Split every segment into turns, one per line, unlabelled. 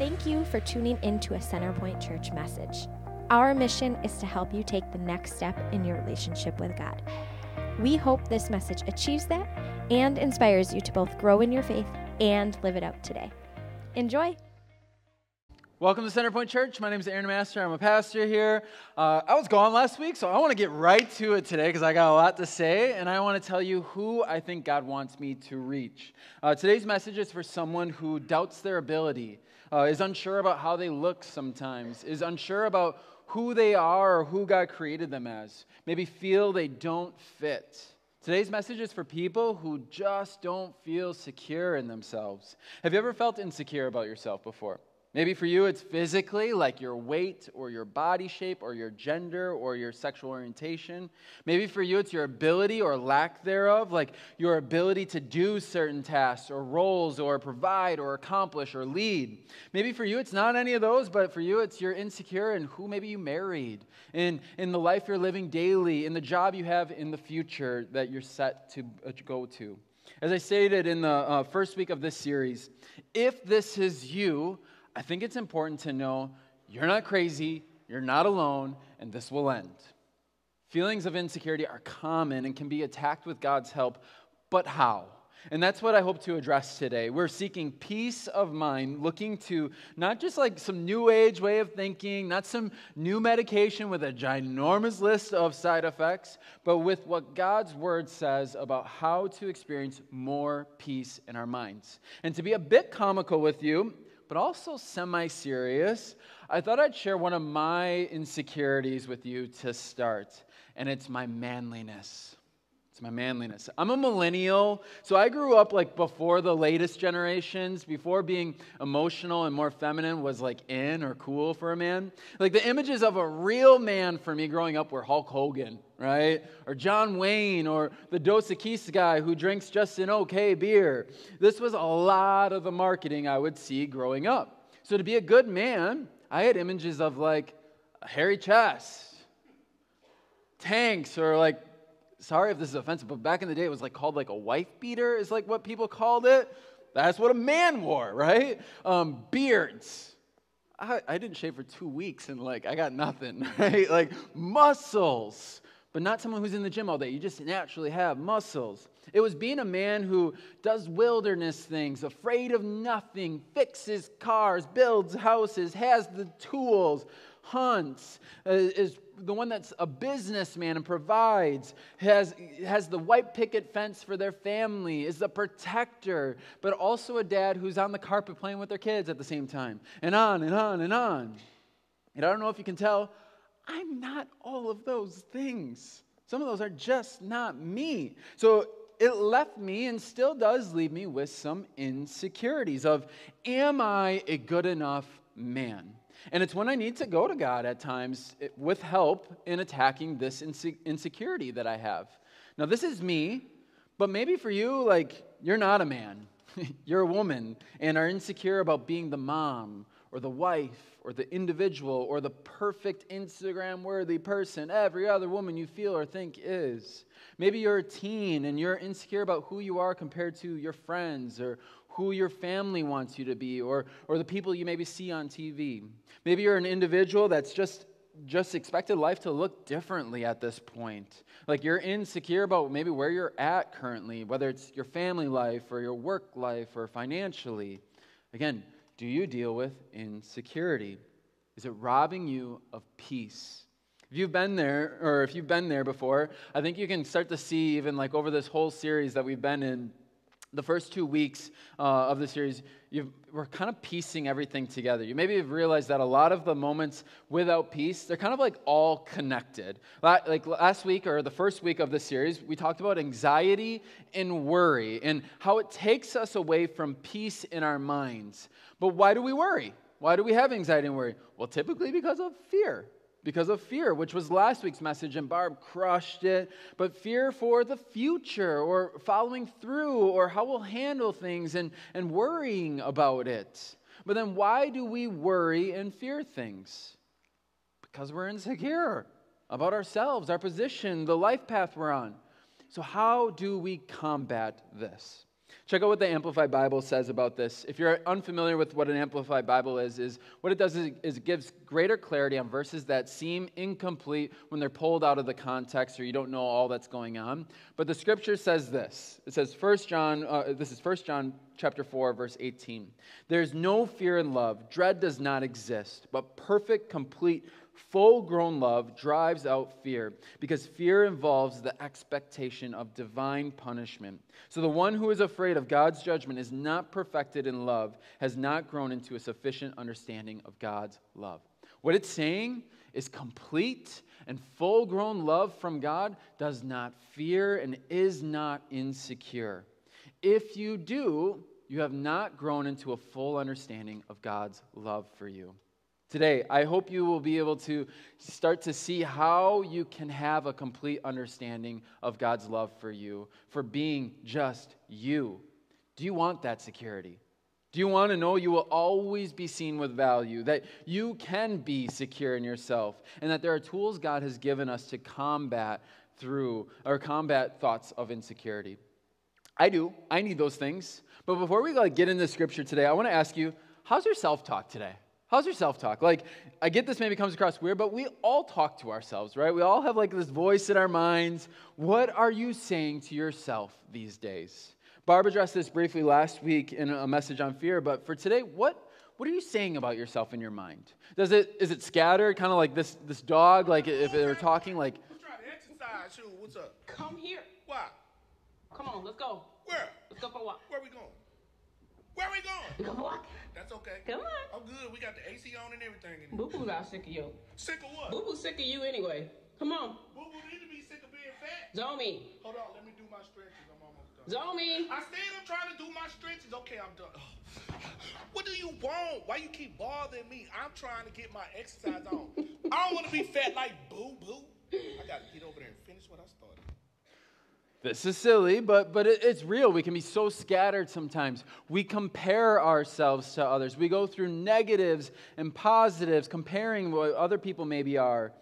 Thank you for tuning into a Centerpoint Church message. Our mission is to help you take the next step in your relationship with God. We hope this message achieves that and inspires you to both grow in your faith and live it out today. Enjoy.
Welcome to Centerpoint Church. My name is Aaron Master. I'm a pastor here. Uh, I was gone last week, so I want to get right to it today because I got a lot to say, and I want to tell you who I think God wants me to reach. Uh, today's message is for someone who doubts their ability, uh, is unsure about how they look sometimes, is unsure about who they are or who God created them as, maybe feel they don't fit. Today's message is for people who just don't feel secure in themselves. Have you ever felt insecure about yourself before? Maybe for you, it's physically, like your weight or your body shape or your gender or your sexual orientation. Maybe for you, it's your ability or lack thereof, like your ability to do certain tasks or roles or provide or accomplish or lead. Maybe for you, it's not any of those, but for you, it's you're insecure in who maybe you married, in, in the life you're living daily, in the job you have in the future that you're set to uh, go to. As I stated in the uh, first week of this series, if this is you, I think it's important to know you're not crazy, you're not alone, and this will end. Feelings of insecurity are common and can be attacked with God's help, but how? And that's what I hope to address today. We're seeking peace of mind, looking to not just like some new age way of thinking, not some new medication with a ginormous list of side effects, but with what God's word says about how to experience more peace in our minds. And to be a bit comical with you, but also semi serious, I thought I'd share one of my insecurities with you to start, and it's my manliness. It's my manliness. I'm a millennial, so I grew up like before the latest generations, before being emotional and more feminine was like in or cool for a man. Like the images of a real man for me growing up were Hulk Hogan, right? Or John Wayne, or the Dos Equis guy who drinks just an okay beer. This was a lot of the marketing I would see growing up. So to be a good man, I had images of like a hairy chest, tanks, or like, sorry if this is offensive, but back in the day it was like called like a wife beater, is like what people called it. That's what a man wore, right? Um, beards. I, I didn't shave for two weeks and like I got nothing, right? Like muscles but not someone who's in the gym all day. You just naturally have muscles. It was being a man who does wilderness things, afraid of nothing, fixes cars, builds houses, has the tools, hunts, uh, is the one that's a businessman and provides, has, has the white picket fence for their family, is the protector, but also a dad who's on the carpet playing with their kids at the same time, and on and on and on. And I don't know if you can tell, I'm not all of those things. Some of those are just not me. So it left me and still does leave me with some insecurities of am I a good enough man? And it's when I need to go to God at times eh, with help in attacking this insecurity that I have. Now, this is me, but maybe for you, like, you're not a man. you're a woman and are insecure about being the mom or the wife or the individual or the perfect Instagram worthy person every other woman you feel or think is. Maybe you're a teen and you're insecure about who you are compared to your friends or who your family wants you to be or, or the people you maybe see on TV. Maybe you're an individual that's just just expected life to look differently at this point. Like you're insecure about maybe where you're at currently, whether it's your family life or your work life or financially. Again, do you deal with insecurity? Is it robbing you of peace? If you've been there, or if you've been there before, I think you can start to see, even like over this whole series that we've been in, the first two weeks uh, of the series, we're kind of piecing everything together. You maybe have realized that a lot of the moments without peace, they're kind of like all connected. Like last week or the first week of the series, we talked about anxiety and worry and how it takes us away from peace in our minds. But why do we worry? Why do we have anxiety and worry? Well, typically because of fear because of fear, which was last week's message, and Barb crushed it. But fear for the future, or following through, or how we'll handle things, and, and worrying about it. But then why do we worry and fear things? Because we're insecure about ourselves, our position, the life path we're on. So, how do we combat this? Check out what the Amplified Bible says about this. If you're unfamiliar with what an Amplified Bible is, is what it does is, it gives greater clarity on verses that seem incomplete when they're pulled out of the context or you don't know all that's going on. But the scripture says this. It says 1 John, uh, this is 1 John chapter 4, verse 18. There's no fear in love. Dread does not exist, but perfect, complete Full grown love drives out fear because fear involves the expectation of divine punishment. So the one who is afraid of God's judgment is not perfected in love, has not grown into a sufficient understanding of God's love. What it's saying is complete and full grown love from God does not fear and is not insecure. If you do, you have not grown into a full understanding of God's love for you today. I hope you will be able to start to see how you can have a complete understanding of God's love for you, for being just you. Do you want that security? Do you want to know you will always be seen with value, that you can be secure in yourself, and that there are tools God has given us to combat through or combat thoughts of insecurity? I do. I need those things. But before we like, get into scripture today, I want to ask you, how's your self-talk today? How's your self talk? Like, I get this maybe comes across weird, but we all talk to ourselves, right? We all have like this voice in our minds. What are you saying to yourself these days? Barb addressed this briefly last week in a message on fear, but for today, what, what are you saying about yourself in your mind? Does it, is it scattered, kind of like this, this dog, like if they were talking, like.
Who's trying to exercise you? What's up?
Come here.
Why?
Come on, let's go.
Where?
Let's go for a walk.
Where we going? Where we
We
going?
go for a walk.
That's okay.
Come on.
I'm good. We got the AC on and everything. In
Boo Boo's out sick of you.
Sick of what?
Boo Boo's sick of you anyway. Come on.
Boo Boo need to be sick of being fat.
Zomi.
Hold on. Let me do my stretches. I'm almost done.
Zomi.
I said I'm trying to do my stretches. Okay, I'm done. What do you want? Why you keep bothering me? I'm trying to get my exercise on. I don't want to be fat like Boo Boo. I got to get over there and finish what I started.
This is silly, but, but it, it's real. We can be so scattered sometimes. We compare ourselves to others. We go through negatives and positives, comparing what other people maybe are.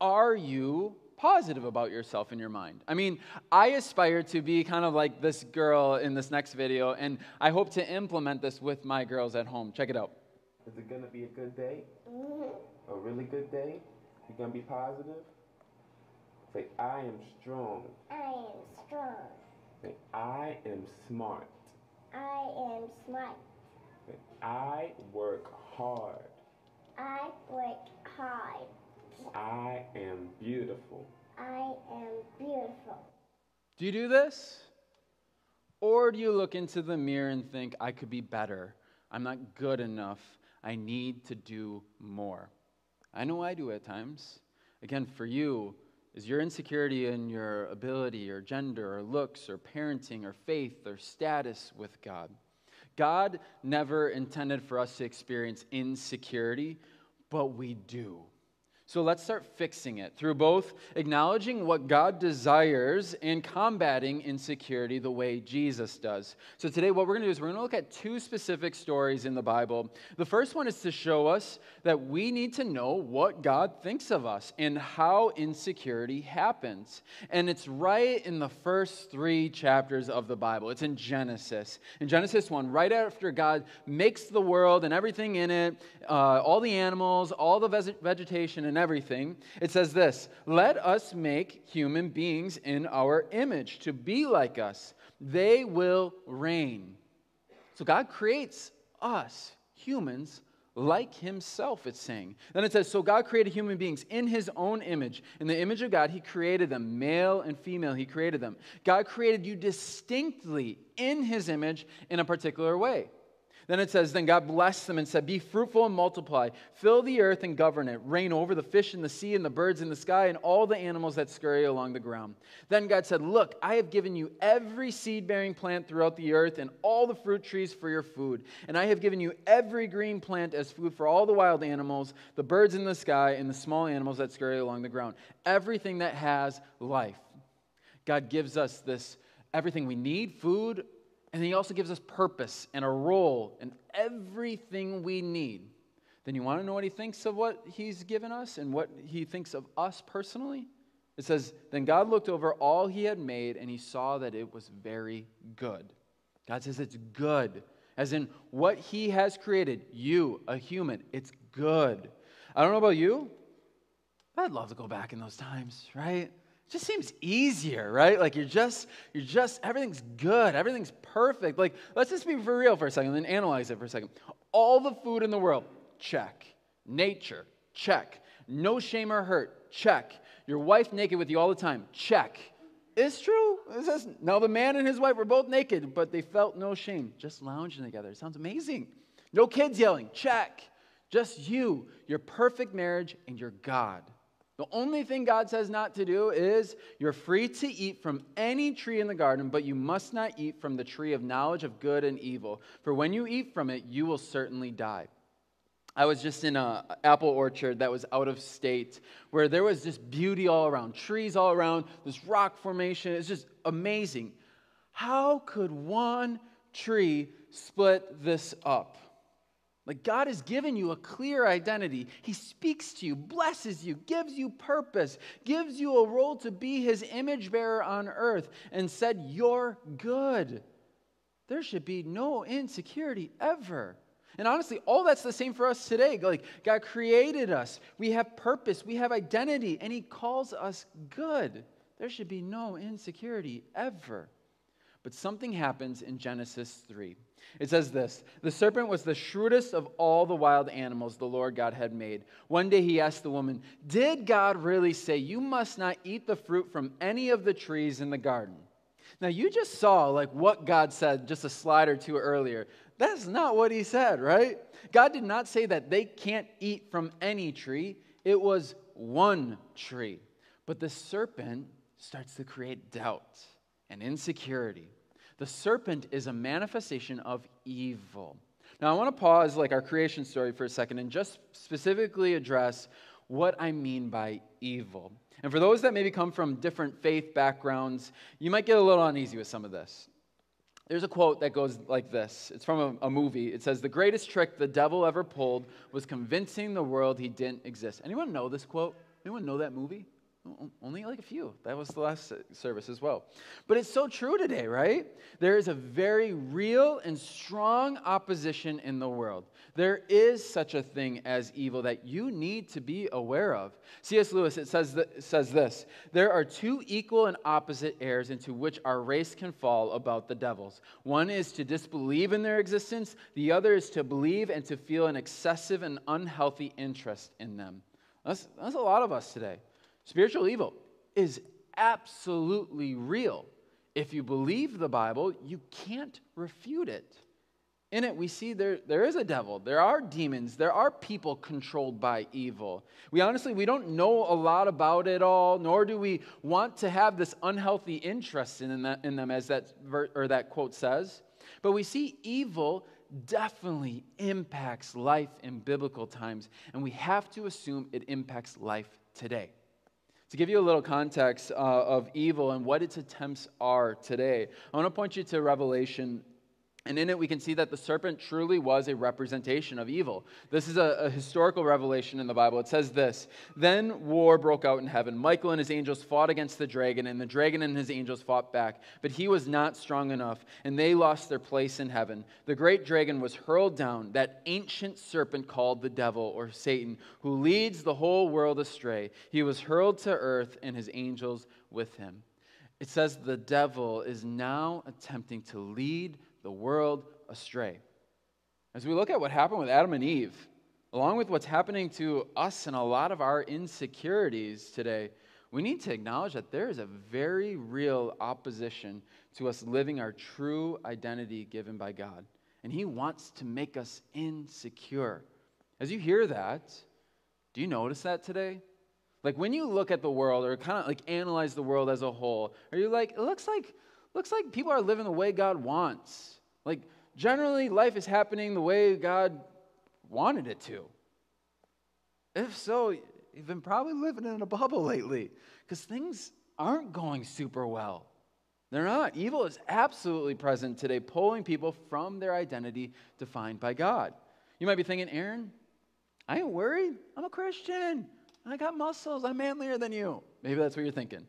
Are you positive about yourself in your mind? I mean, I aspire to be kind of like this girl in this next video, and I hope to implement this with my girls at home. Check it out.
Is it gonna be a good day? A really good day? You gonna be positive? Say, I am strong.
I am strong.
Say, I am smart.
I am smart.
Say, I work hard.
I work hard.
I am beautiful.
I am beautiful.
Do you do this? Or do you look into the mirror and think, I could be better? I'm not good enough. I need to do more. I know I do at times. Again, for you, is your insecurity in your ability or gender or looks or parenting or faith or status with God? God never intended for us to experience insecurity, but we do. So let's start fixing it through both acknowledging what God desires and combating insecurity the way Jesus does. So today, what we're going to do is we're going to look at two specific stories in the Bible. The first one is to show us that we need to know what God thinks of us and how insecurity happens. And it's right in the first three chapters of the Bible. It's in Genesis. In Genesis 1, right after God makes the world and everything in it, uh, all the animals, all the vegetation, and everything, it says this Let us make human beings in our image to be like us. They will reign. So God creates us, humans, like himself, it's saying. Then it says, So God created human beings in his own image. In the image of God, he created them, male and female, he created them. God created you distinctly in his image in a particular way. Then it says, Then God blessed them and said, Be fruitful and multiply, fill the earth and govern it, reign over the fish in the sea and the birds in the sky and all the animals that scurry along the ground. Then God said, Look, I have given you every seed bearing plant throughout the earth and all the fruit trees for your food. And I have given you every green plant as food for all the wild animals, the birds in the sky, and the small animals that scurry along the ground. Everything that has life. God gives us this everything we need food, and He also gives us purpose and a role and everything we need. Then you want to know what He thinks of what He's given us and what He thinks of us personally? It says, Then God looked over all He had made, and He saw that it was very good. God says it's good, as in what He has created, you, a human, it's good. I don't know about you, I'd love to go back in those times, right? Just seems easier, right? Like you're just, you're just, everything's good, everything's perfect. Like, let's just be for real for a second, then analyze it for a second. All the food in the world, check. Nature, check. No shame or hurt, check. Your wife naked with you all the time, check. It's true. It says, now the man and his wife were both naked, but they felt no shame, just lounging together. It sounds amazing. No kids yelling, check. Just you, your perfect marriage, and your God. The only thing God says not to do is you're free to eat from any tree in the garden, but you must not eat from the tree of knowledge of good and evil. For when you eat from it, you will certainly die. I was just in an apple orchard that was out of state where there was just beauty all around, trees all around, this rock formation. It's just amazing. How could one tree split this up? Like God has given you a clear identity. He speaks to you, blesses you, gives you purpose, gives you a role to be his image bearer on earth, and said, You're good. There should be no insecurity ever. And honestly, all that's the same for us today. Like, God created us, we have purpose, we have identity, and He calls us good. There should be no insecurity ever. But something happens in Genesis 3. It says this The serpent was the shrewdest of all the wild animals the Lord God had made. One day he asked the woman, Did God really say, You must not eat the fruit from any of the trees in the garden? Now, you just saw like what God said just a slide or two earlier. That's not what he said, right? God did not say that they can't eat from any tree, it was one tree. But the serpent starts to create doubt and insecurity. The serpent is a manifestation of evil. Now, I want to pause like our creation story for a second and just specifically address what I mean by evil. And for those that maybe come from different faith backgrounds, you might get a little uneasy with some of this. There's a quote that goes like this. It's from a, a, movie. It says, The greatest trick the devil ever pulled was convincing the world he didn't exist. Anyone know this quote? Anyone know that movie? Only like a few. That was the last service as well. But it's so true today, right? There is a very real and strong opposition in the world. There is such a thing as evil that you need to be aware of. C.S. Lewis it says, th- says this There are two equal and opposite errors into which our race can fall about the devils. One is to disbelieve in their existence, the other is to believe and to feel an excessive and unhealthy interest in them. That's, that's a lot of us today. Spiritual evil is absolutely real. If you believe the Bible, you can't refute it. In it, we see there, there is a devil. There are demons. There are people controlled by evil. We honestly, we don't know a lot about it all, nor do we want to have this unhealthy interest in, that, in them, as that, or that quote says. But we see evil definitely impacts life in biblical times, and we have to assume it impacts life today. To give you a little context uh, of evil and what its attempts are today, I want to point you to Revelation and in it, we can see that the serpent truly was a representation of evil. This is a, a, historical revelation in the Bible. It says this Then war broke out in heaven. Michael and his angels fought against the dragon, and the dragon and his angels fought back. But he was not strong enough, and they lost their place in heaven. The great dragon was hurled down, that ancient serpent called the devil or Satan, who leads the whole world astray. He was hurled to earth, and his angels with him. It says the devil is now attempting to lead the world astray. As we look at what happened with Adam and Eve, along with what's happening to us and a lot of our insecurities today, we need to acknowledge that there is a very real opposition to us living our true identity given by God. And He wants to make us insecure. As you hear that, do you notice that today? Like when you look at the world or kind of like analyze the world as a whole, are you like, it looks like looks like people are living the way God wants. Like, generally, life is happening the way God wanted it to. If so, you've been probably living in a bubble lately because things aren't going super well. They're not. Evil is absolutely present today, pulling people from their identity defined by God. You might be thinking, Aaron, I ain't worried. I'm a Christian. I got muscles. I'm manlier than you. Maybe that's what you're thinking.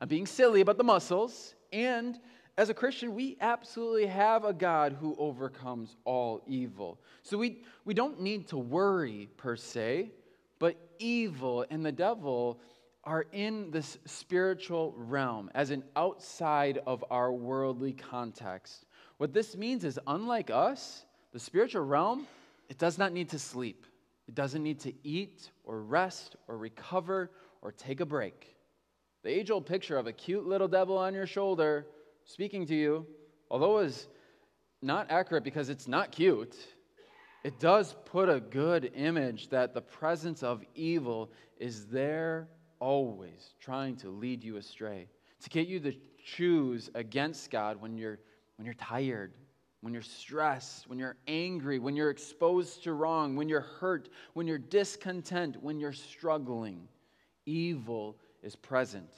I'm being silly about the muscles and as a Christian, we absolutely have a God who overcomes all evil. So we, we don't need to worry per se, but evil and the devil are in this spiritual realm as an outside of our worldly context. What this means is, unlike us, the spiritual realm, it does not need to sleep. It doesn't need to eat or rest or recover or take a break. The age old picture of a cute little devil on your shoulder speaking to you, although is not accurate because it's not cute, it does put a good image that the presence of evil is there always, trying to lead you astray, to get you to choose against God when you're, when you're tired, when you're stressed, when you're angry, when you're exposed to wrong, when you're hurt, when you're discontent, when you're struggling. Evil is present.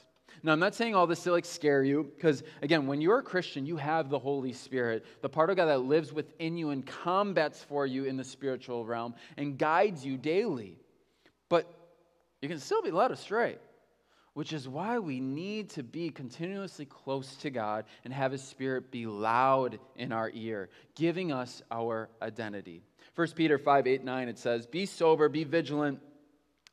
Now, I'm not saying all this to like scare you, because again, when you're a Christian, you have the Holy Spirit, the part of God that lives within you and combats for you in the spiritual realm and guides you daily. But you can still be led astray, which is why we need to be continuously close to God and have His Spirit be loud in our ear, giving us our identity. 1 Peter 5 8 9, it says, Be sober, be vigilant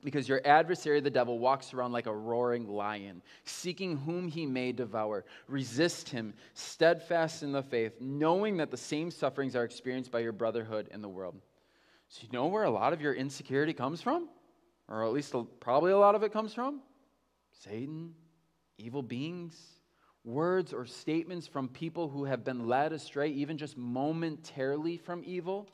because your adversary, the devil, walks around like a roaring lion, seeking whom he may devour. Resist him, steadfast in the faith, knowing that the same sufferings are experienced by your brotherhood in the world. So, you know where a lot of your insecurity comes from? Or at least probably a lot of it comes from? Satan, evil beings, words or statements from people who have been led astray, even just momentarily from evil.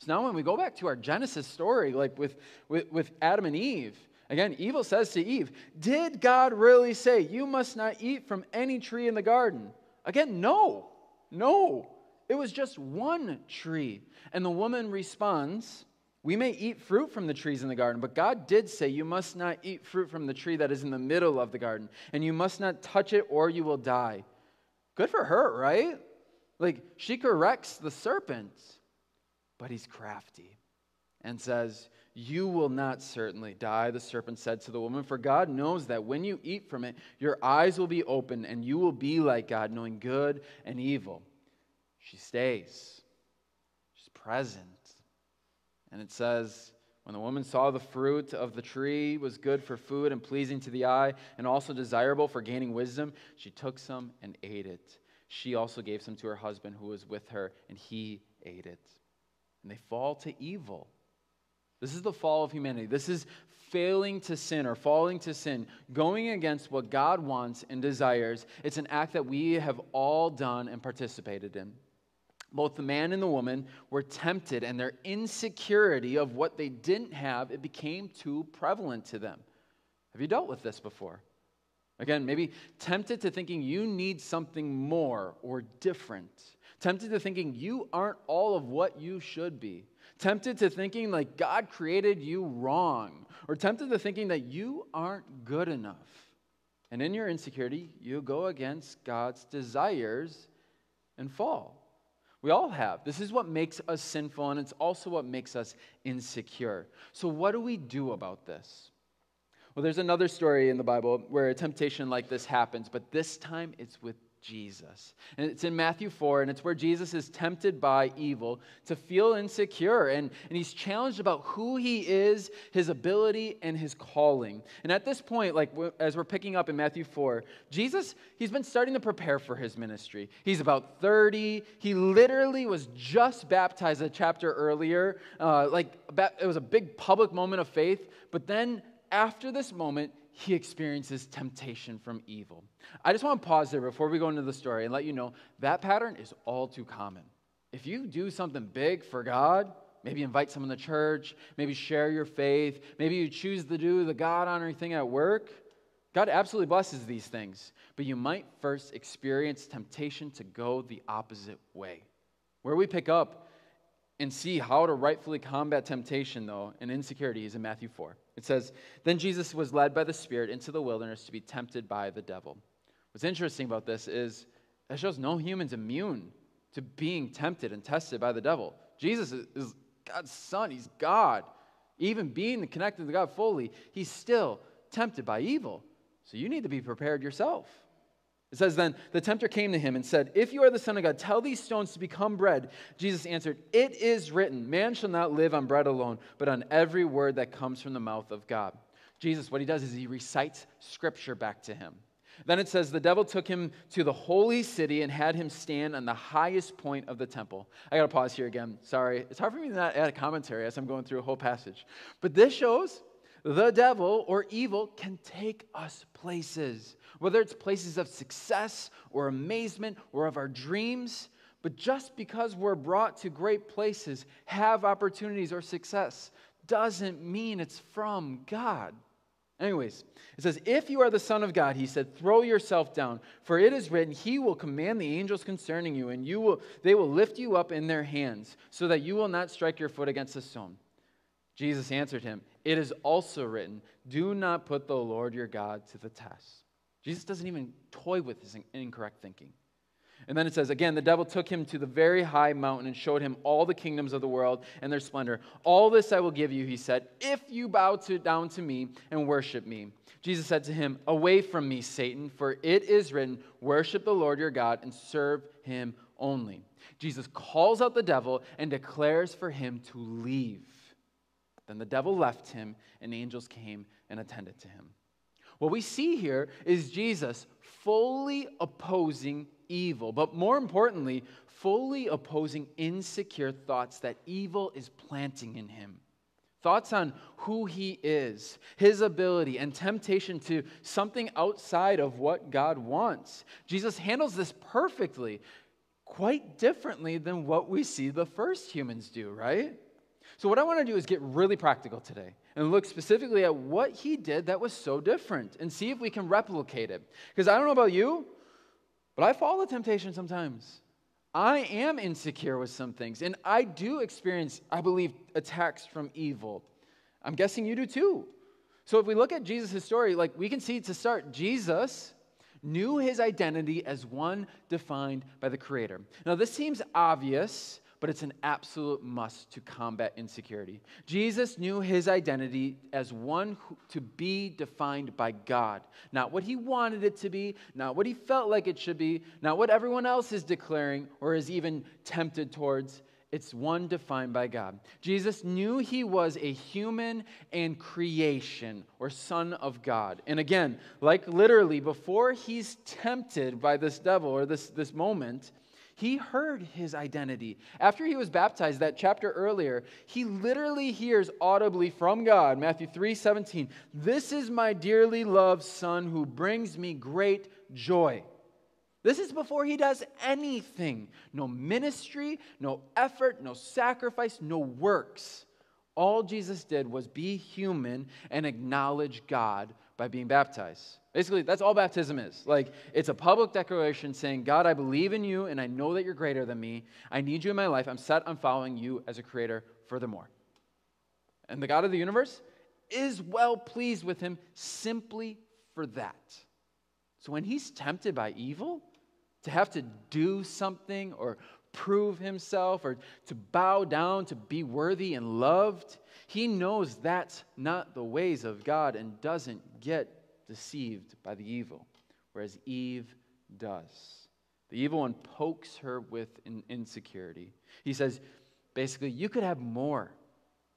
So now when we go back to our Genesis story, like with, with, with Adam and Eve, again, evil says to Eve, Did God really say, You must not eat from any tree in the garden? Again, no, no. It was just one tree. And the woman responds, We may eat fruit from the trees in the garden, but God did say, You must not eat fruit from the tree that is in the middle of the garden, and you must not touch it or you will die. Good for her, right? Like, she corrects the serpent but he's crafty and says, You will not certainly die, the serpent said to the woman, for God knows that when you eat from it, your eyes will be open and you will be like God, knowing good and evil. She stays, she's present. And it says, when the woman saw the fruit of the tree was good for food and pleasing to the eye, and also desirable for gaining wisdom, she took some and ate it. She also gave some to her husband who was with her, and he ate it and they fall to evil. This is the fall of humanity. This is failing to sin or falling to sin, going against what God wants and desires. It's an act that we have all done and participated in. Both the man and the woman were tempted, and their insecurity of what they didn't have, it became too prevalent to them. Have you dealt with this before? Again, maybe tempted to thinking you need something more or different tempted to thinking you aren't all of what you should be, tempted to thinking like God created you wrong, or tempted to thinking that you aren't good enough. And in your insecurity, you go against God's desires and fall. We all have. This is what makes us sinful, and it's also what makes us insecure. So, what do we do about this? Well, there's another story in the Bible where a temptation like this happens, but this time it's with Jesus. And it's in Matthew 4, and it's where Jesus is tempted by evil to feel insecure. And, and he's challenged about who he is, his ability, and his calling. And at this point, like as we're picking up in Matthew 4, Jesus, he's been starting to prepare for his ministry. He's about 30. He literally was just baptized a chapter earlier. Uh, like it was a big public moment of faith. But then after this moment, he experiences temptation from evil. I just want to pause there before we go into the story and let you know that pattern is all too common. If you do something big for God, maybe invite someone to church, maybe share your faith, maybe you choose to do the God honoring thing at work, God absolutely blesses these things. But you might first experience temptation to go the opposite way. Where we pick up and see how to rightfully combat temptation, though, and insecurity is in Matthew 4. It says, Then Jesus was led by the Spirit into the wilderness to be tempted by the devil. What's interesting about this is that shows no human's immune to being tempted and tested by the devil. Jesus is God's son, he's God. Even being connected to God fully, he's still tempted by evil. So you need to be prepared yourself. It says, Then the tempter came to him and said, If you are the Son of God, tell these stones to become bread. Jesus answered, It is written, Man shall not live on bread alone, but on every word that comes from the mouth of God. Jesus, what he does is he recites scripture back to him. Then it says, The devil took him to the holy city and had him stand on the highest point of the temple. I got to pause here again. Sorry. It's hard for me to not add a commentary as I'm going through a whole passage. But this shows the devil or evil can take us places, whether it's places of success or amazement or of our dreams. But just because we're brought to great places, have opportunities or success, doesn't mean it's from God. Anyways, it says, If you are the Son of God, he said, throw yourself down, for it is written, He will command the angels concerning you, and you will, they will lift you up in their hands, so that you will not strike your foot against a stone. Jesus answered him, It is also written, Do not put the Lord your God to the test. Jesus doesn't even toy with his incorrect thinking. And then it says, again, the devil took him to the very high mountain and showed him all the kingdoms of the world and their splendor. All this I will give you, he said, if you bow to, down to me and worship me. Jesus said to him, Away from me, Satan, for it is written, Worship the Lord your God and serve him only. Jesus calls out the devil and declares for him to leave. Then the devil left him, and angels came and attended to him. What we see here is Jesus fully opposing evil, but more importantly, fully opposing insecure thoughts that evil is planting in him. Thoughts on who he is, his ability, and temptation to something outside of what God wants. Jesus handles this perfectly, quite differently than what we see the first humans do, right? So, what I want to do is get really practical today and look specifically at what he did that was so different and see if we can replicate it. Because I don't know about you, but I fall to temptation sometimes. I am insecure with some things, and I do experience, I believe, attacks from evil. I'm guessing you do too. So if we look at Jesus' story, like we can see to start, Jesus knew his identity as one defined by the Creator. Now, this seems obvious, but it's an absolute must to combat insecurity. Jesus knew his identity as one who, to be defined by God, not what he wanted it to be, not what he felt like it should be, not what everyone else is declaring or is even tempted towards. It's one defined by God. Jesus knew he was a human and creation or son of God. And again, like literally, before he's tempted by this devil or this, this moment, he heard his identity. After he was baptized, that chapter earlier, he literally hears audibly from God, Matthew 3 17, This is my dearly loved Son who brings me great joy. This is before he does anything no ministry, no effort, no sacrifice, no works. All Jesus did was be human and acknowledge God by being baptized. Basically, that's all baptism is. Like, it's a public declaration saying, God, I believe in you and I know that you're greater than me. I need you in my life. I'm set on following you as a creator furthermore. And the God of the universe is well pleased with him simply for that. So when he's tempted by evil, to have to do something or prove himself or to bow down to be worthy and loved, he knows that's not the ways of God and doesn't get deceived by the evil, whereas Eve does. The evil one pokes her with an insecurity. He says, basically, you could have more.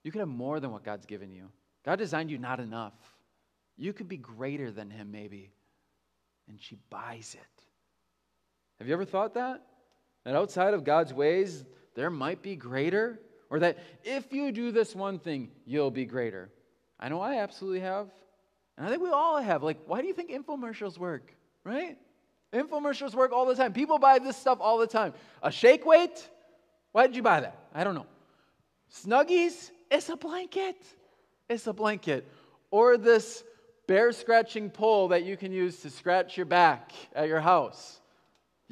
You could have more than what God's given you. God designed you not enough. You could be greater than Him, maybe. And she buys it. Have you ever thought that? That outside of God's ways, there might be greater? Or that if you do this one thing, you'll be greater? I know I absolutely have. And I think we all have. Like, why do you think infomercials work? Right? Infomercials work all the time. People buy this stuff all the time. A shake weight? Why did you buy that? I don't know. Snuggies? It's a blanket. It's a blanket. Or this bear scratching pole that you can use to scratch your back at your house.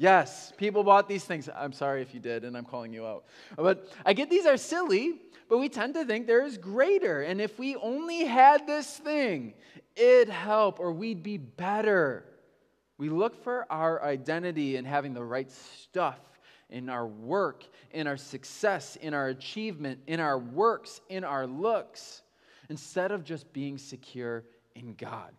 Yes, people bought these things. I'm sorry if you did, and I'm calling you out. But I get these are silly, but we tend to think there is greater. And if we only had this thing, it'd help or we'd be better. We look for our identity in having the right stuff in our work, in our success, in our achievement, in our works, in our looks, instead of just being secure in God.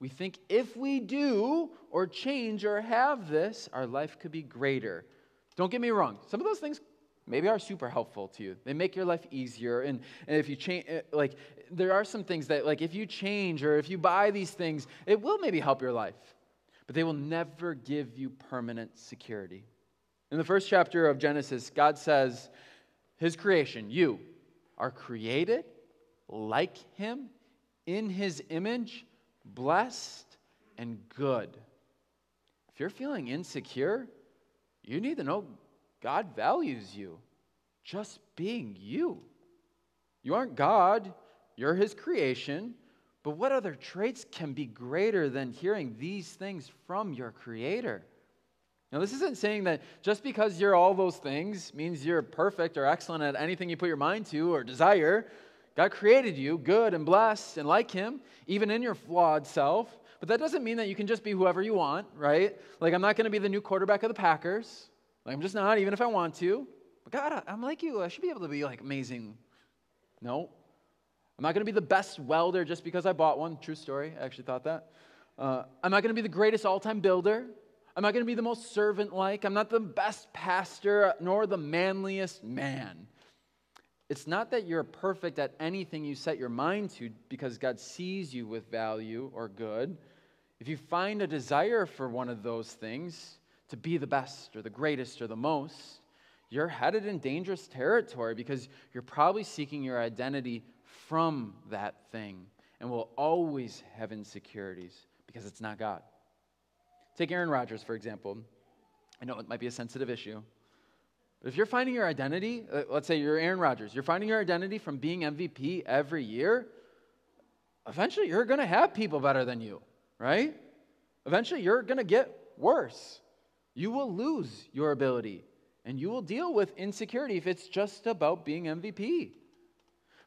We think if we do or change or have this, our life could be greater. Don't get me wrong, some of those things maybe are super helpful to you. They make your life easier. And, and if you change, eh, like, there are some things that, like, if you change or if you buy these things, it will maybe help your life, but they will never give you permanent security. In the first chapter of Genesis, God says, His creation, you, are created like Him in His image, blessed and good. If you're feeling insecure, you need to know God values you just being you. You aren't God, you're His creation. But what other traits can be greater than hearing these things from your Creator? Now, this isn't saying that just because you're all those things means you're perfect or excellent at anything you put your mind to or desire. God created you good and blessed and like Him, even in your flawed self. But that doesn't mean that you can just be whoever you want, right? Like, I'm not going to be the new quarterback of the Packers. Like, I'm just not, even if I want to. But God, I'm like you. I should be able to be like amazing. No. I'm not going to be the best welder just because I bought one. True story. I actually thought that. Uh, I'm not going to be the greatest all time builder. I'm not going to be the most servant like. I'm not the best pastor nor the manliest man. It's not that you're perfect at anything you set your mind to because God sees you with value or good. If you find a desire for one of those things, to be the best or the greatest or the most, you're headed in dangerous territory because you're probably seeking your identity from that thing and will always have insecurities because it's not God. Take Aaron Rodgers, for example. I know it might be a sensitive issue. But if you're finding your identity, uh, let's say you're Aaron Rodgers, you're finding your identity from being MVP every year, eventually you're going to have people better than you, right? Eventually you're going to get worse. You will lose your ability and you will deal with insecurity if it's just about being MVP.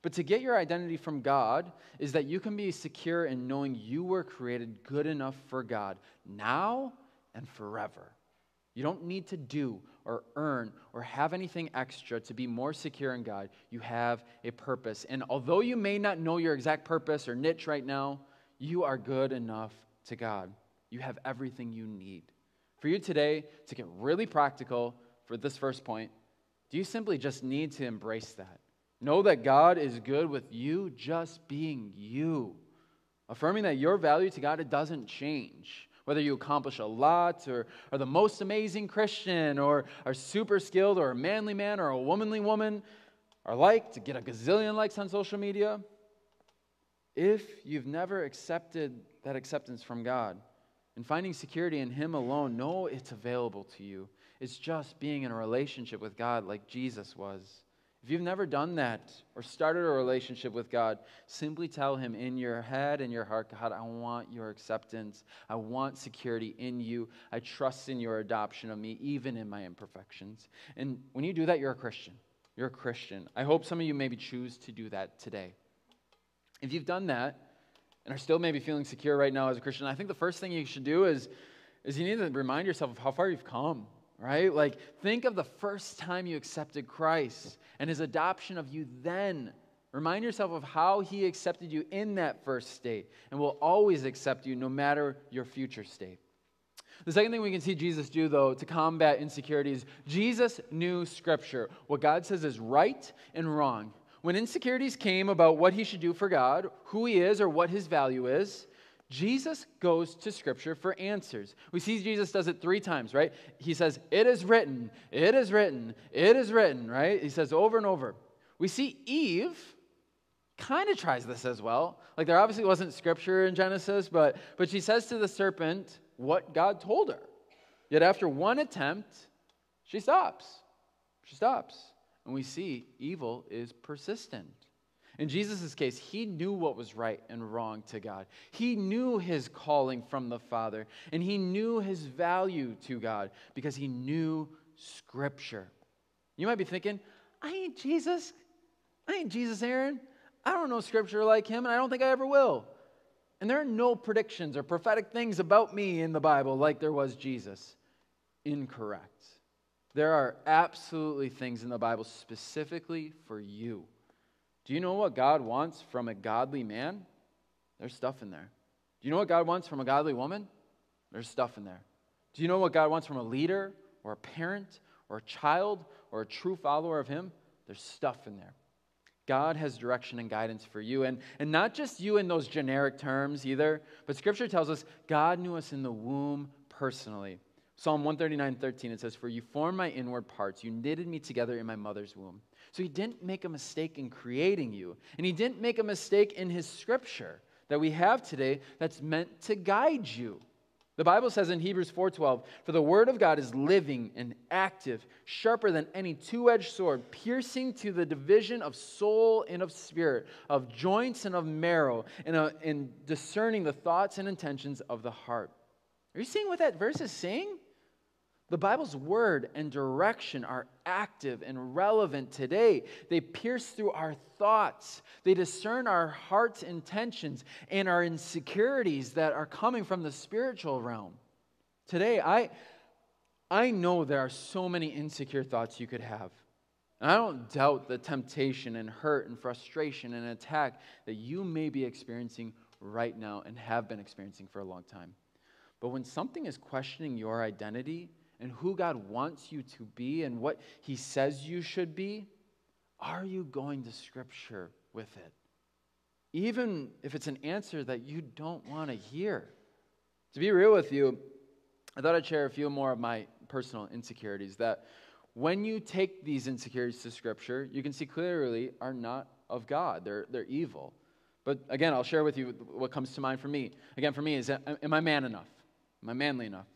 But to get your identity from God is that you can be secure in knowing you were created good enough for God now and forever. You don't need to do or earn or have anything extra to be more secure in God. You have a purpose. And although you may not know your exact purpose or niche right now, you are good enough to God. You have everything you need. For you today to get really practical for this first point, do you simply just need to embrace that? Know that God is good with you just being you. Affirming that your value to God, it doesn't change. Whether you accomplish a lot or are the most amazing Christian or are super skilled or a manly man or a womanly woman, are liked, to get a gazillion likes on social media. If you've never accepted that acceptance from God, and finding security in Him alone, know it's available to you. It's just being in a relationship with God like Jesus was. If you've never done that or started a relationship with God, simply tell Him in your head and your heart, God, I want your acceptance. I want security in you. I trust in your adoption of me, even in my imperfections. And when you do that, you're a Christian. You're a Christian. I hope some of you maybe choose to do that today. If you've done that, and are still maybe feeling secure right now as a Christian, I think the first thing you should do is, is you need to remind yourself of how far you've come, right? Like, think of the first time you accepted Christ and his adoption of you then. Remind yourself of how he accepted you in that first state and will always accept you no matter your future state. The second thing we can see Jesus do, though, to combat insecurities, Jesus knew Scripture. What God says is right and wrong. When insecurities came about what he should do for God, who he is, or what his value is, Jesus goes to Scripture for answers. We see Jesus does it three times, right? He says, It is written, it is written, it is written, right? He says over and over. We see Eve kind of tries this as well. Like there obviously wasn't Scripture in Genesis, but, but she says to the serpent what God told her. Yet after one attempt, she stops. She stops. And we see evil is persistent. In Jesus' case, he knew what was right and wrong to God. He knew his calling from the Father, and he knew his value to God because he knew Scripture. You might be thinking, I ain't Jesus. I ain't Jesus, Aaron. I don't know Scripture like him, and I don't think I ever will. And there are no predictions or prophetic things about me in the Bible like there was Jesus. Incorrect. There are absolutely things in the Bible specifically for you. Do you know what God wants from a godly man? There's stuff in there. Do you know what God wants from a godly woman? There's stuff in there. Do you know what God wants from a leader or a parent or a child or a true follower of Him? There's stuff in there. God has direction and guidance for you. And, and not just you in those generic terms either, but Scripture tells us God knew us in the womb personally. Psalm 139 13, it says, For you formed my inward parts, you knitted me together in my mother's womb. So he didn't make a mistake in creating you, and he didn't make a mistake in his scripture that we have today that's meant to guide you. The Bible says in Hebrews 4:12, "For the word of God is living and active, sharper than any two-edged sword, piercing to the division of soul and of spirit, of joints and of marrow, and, uh, and discerning the thoughts and intentions of the heart." Are you seeing what that verse is saying? The Bible's word and direction are active and relevant today. They pierce through our thoughts, they discern our heart's intentions and our insecurities that are coming from the spiritual realm. Today, I, I know there are so many insecure thoughts you could have. And I don't doubt the temptation and hurt and frustration and attack that you may be experiencing right now and have been experiencing for a long time. But when something is questioning your identity, and who God wants you to be and what He says you should be, are you going to Scripture with it? Even if it's an answer that you don't want to hear. To be real with you, I thought I'd share a few more of my personal insecurities that when you take these insecurities to Scripture, you can see clearly are not of God, they're, they're evil. But again, I'll share with you what comes to mind for me. Again, for me, is am I man enough? Am I manly enough?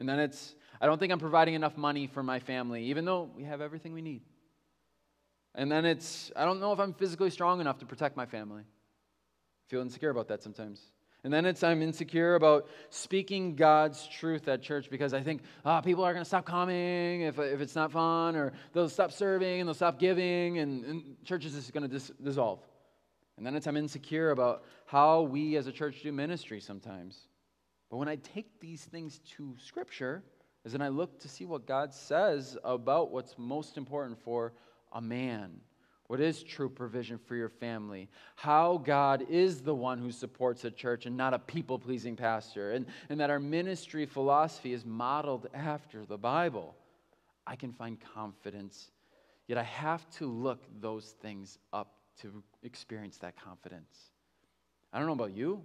And then it's, I don't think I'm providing enough money for my family, even though we have everything we need. And then it's, I don't know if I'm physically strong enough to protect my family. I feel insecure about that sometimes. And then it's, I'm insecure about speaking God's truth at church because I think, ah, oh, people are going to stop coming if, if it's not fun, or they'll stop serving and they'll stop giving, and, and church is just going to dis- dissolve. And then it's, I'm insecure about how we as a church do ministry sometimes. But when I take these things to Scripture, is then I look to see what God says about what's most important for a man. What is true provision for your family? How God is the one who supports a church and not a people pleasing pastor, and, and that our ministry philosophy is modeled after the Bible. I can find confidence, yet I have to look those things up to experience that confidence. I don't know about you,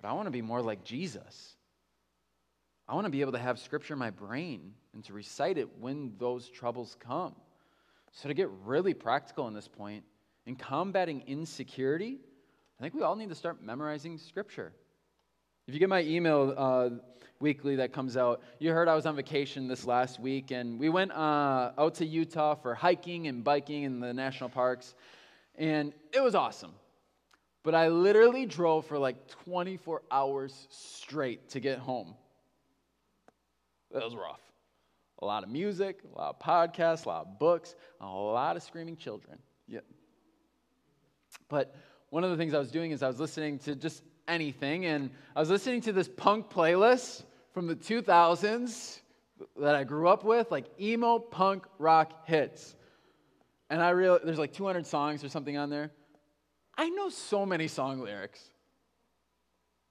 but I want to be more like Jesus. I want to be able to have scripture in my brain and to recite it when those troubles come. So, to get really practical on this point, in combating insecurity, I think we all need to start memorizing scripture. If you get my email uh, weekly that comes out, you heard I was on vacation this last week, and we went uh, out to Utah for hiking and biking in the national parks, and it was awesome. But I literally drove for like 24 hours straight to get home. That was rough. A lot of music, a lot of podcasts, a lot of books, a lot of screaming children. Yeah. But one of the things I was doing is I was listening to just anything, and I was listening to this punk playlist from the 2000s that I grew up with, like emo punk rock hits. And I realized there's like 200 songs or something on there. I know so many song lyrics.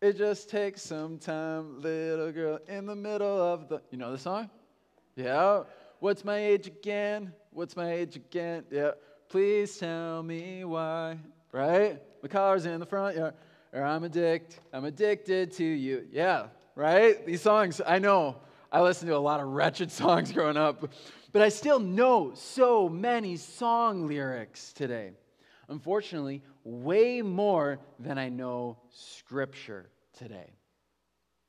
It just takes some time, little girl in the middle of the. You know the song? Yeah. What's my age again? What's my age again? Yeah. Please tell me why. Right? My collar's in the front. Yeah. Or I'm addicted. I'm addicted to you. Yeah. Right? These songs, I know. I listened to a lot of wretched songs growing up, but I still know so many song lyrics today. Unfortunately, way more than I know Scripture today.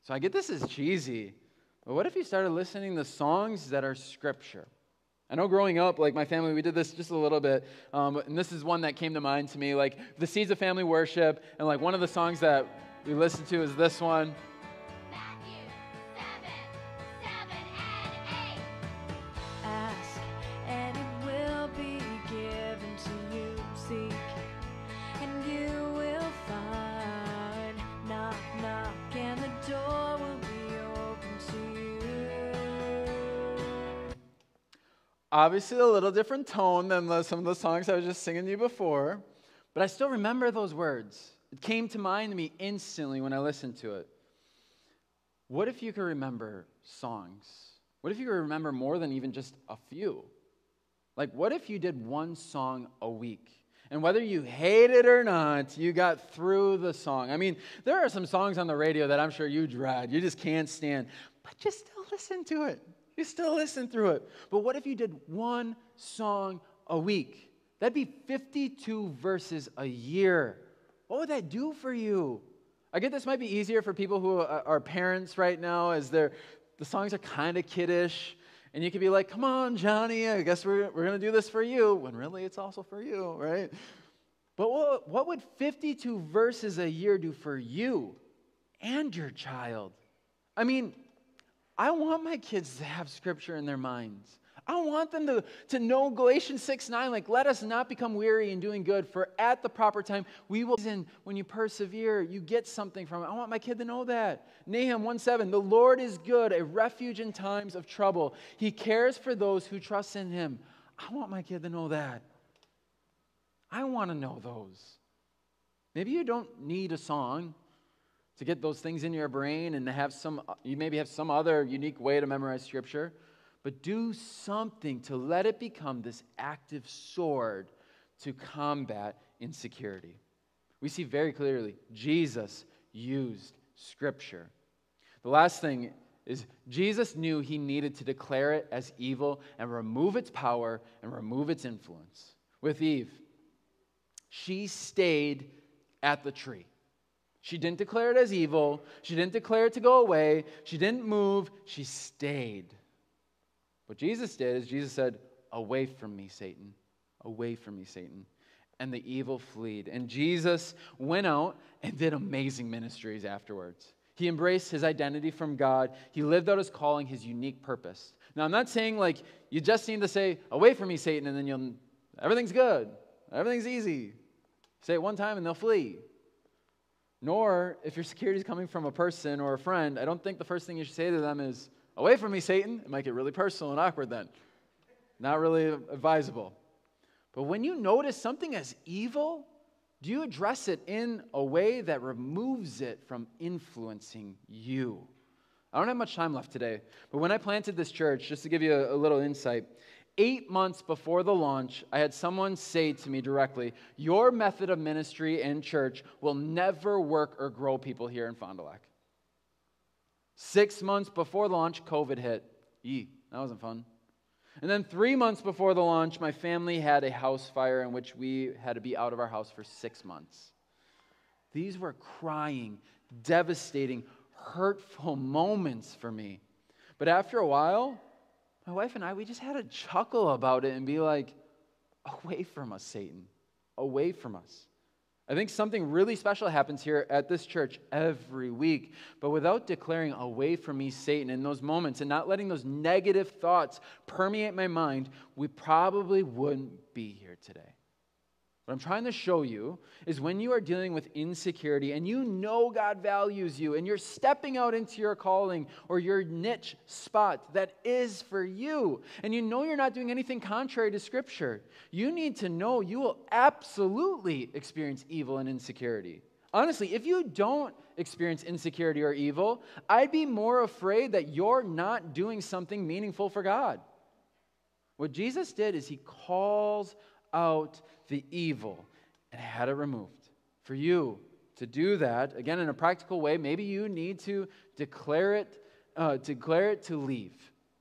So I get this is cheesy, but what if you started listening to songs that are Scripture? I know growing up, like my family, we did this just a little bit, um, and this is one that came to mind to me, like the Seeds of Family Worship, and like one of the songs that we listened to is this one. Obviously, a little different tone than the, some of the songs I was just singing to you before, but I still remember those words. It came to mind to me instantly when I listened to it. What if you could remember songs? What if you could remember more than even just a few? Like, what if you did one song a week? And whether you hate it or not, you got through the song. I mean, there are some songs on the radio that I'm sure you dread. You just can't stand, but you still listen to it. You still listen through it. But what if you did one song a week? That'd be 52 verses a year. What would that do for you? I get this might be easier for people who are parents right now, as they're, the songs are kind of kiddish. And you could be like, come on, Johnny, I guess we're, we're going to do this for you, when really it's also for you, right? But what, what would 52 verses a year do for you and your child? I mean, I want my kids to have scripture in their minds. I want them to, to know Galatians 6 9, like, let us not become weary in doing good, for at the proper time we will. When you persevere, you get something from it. I want my kid to know that. Nahum 1 7, the Lord is good, a refuge in times of trouble. He cares for those who trust in him. I want my kid to know that. I want to know those. Maybe you don't need a song to get those things in your brain and to have some, you maybe have some other unique way to memorize scripture but do something to let it become this active sword to combat insecurity. We see very clearly Jesus used Scripture. The last thing is Jesus knew he needed to declare it as evil and remove its power and remove its influence. With Eve, she stayed at the tree. She didn't declare it as evil. She didn't declare it to go away. She didn't move. She stayed. What Jesus did is Jesus said, Away from me, Satan. Away from me, Satan. And the evil fled. And Jesus went out and did amazing ministries afterwards. He embraced his identity from God. He lived out his calling, his unique purpose. Now, I'm not saying like you just need to say, Away from me, Satan, and then you'll, everything's good, everything's easy. Say it one time and they'll flee. Nor, if your security is coming from a person or a friend, I don't think the first thing you should say to them is, Away from me, Satan. It might get really personal and awkward then. Not really advisable. But when you notice something as evil, do you address it in a way that removes it from influencing you? I don't have much time left today, but when I planted this church, just to give you a, little insight, eight months before the launch, I had someone say to me directly, Your method of ministry in church will never work or grow people here in Fond du Lac. Six months before launch, COVID hit. Yee, that wasn't fun. And then three months before the launch, my family had a house fire in which we had to be out of our house for six months. These were crying, devastating, hurtful moments for me. But after a while, my wife and I, we just had a chuckle about it and be like, away from us, Satan, away from us. I think something really special happens here at this church every week. But without declaring away from me, Satan, in those moments and not letting those negative thoughts permeate my mind, we probably wouldn't be here today. What I'm trying to show you is when you are dealing with insecurity and you know God values you and you're stepping out into your calling or your niche spot that is for you, and you know you're not doing anything contrary to Scripture, you need to know you will absolutely experience evil and insecurity. Honestly, if you don't experience insecurity or evil, I'd be more afraid that you're not doing something meaningful for God. What Jesus did is he calls out the evil and had it removed. For you to do that, again, in a practical way, maybe you need to declare it, uh, declare it to leave.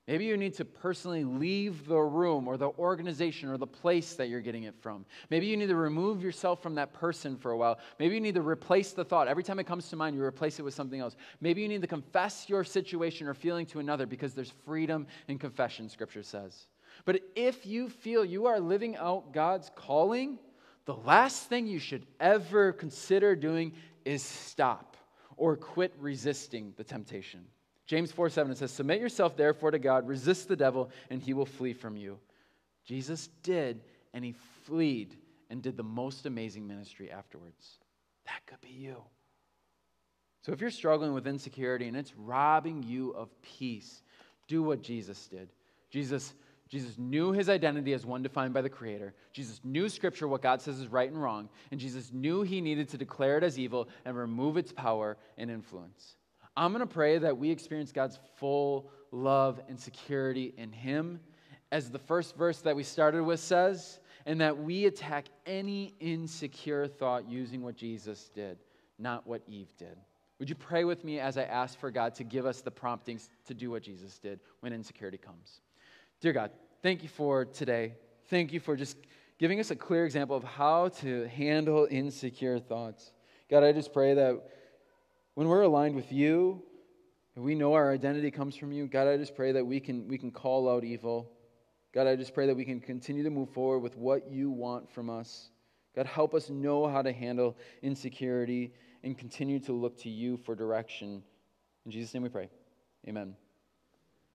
Maybe you need to personally leave the room or the organization or the place that you're getting it from. Maybe you need to remove yourself from that person for a while. Maybe you need to replace the thought. Every time it comes to mind, you replace it with something else. Maybe you need to confess your situation or feeling to another because there's freedom in confession, Scripture says. But if you feel you are living out God's calling, the last thing you should ever consider doing is stop or quit resisting the temptation. James 4 7 it says, Submit yourself therefore to God, resist the devil, and he will flee from you. Jesus did, and he fled and did the most amazing ministry afterwards. That could be you. So if you're struggling with insecurity and it's robbing you of peace, do what Jesus did. Jesus Jesus knew his identity as one defined by the Creator. Jesus knew Scripture, what God says is right and wrong. And Jesus knew he needed to declare it as evil and remove its power and influence. I'm going to pray that we experience God's full love and security in him, as the first verse that we started with says, and that we attack any insecure thought using what Jesus did, not what Eve did. Would you pray with me as I ask for God to give us the promptings to do what Jesus did when insecurity comes? Dear God, thank you for today. Thank you for just giving us a clear example of how to handle insecure thoughts. God, I just pray that when we're aligned with you, we know our identity comes from you. God, I just pray that we can, we can call out evil. God, I just pray that we can continue to move forward with what you want from us. God, help us know how to handle insecurity and continue to look to you for direction. In Jesus' name we pray. Amen.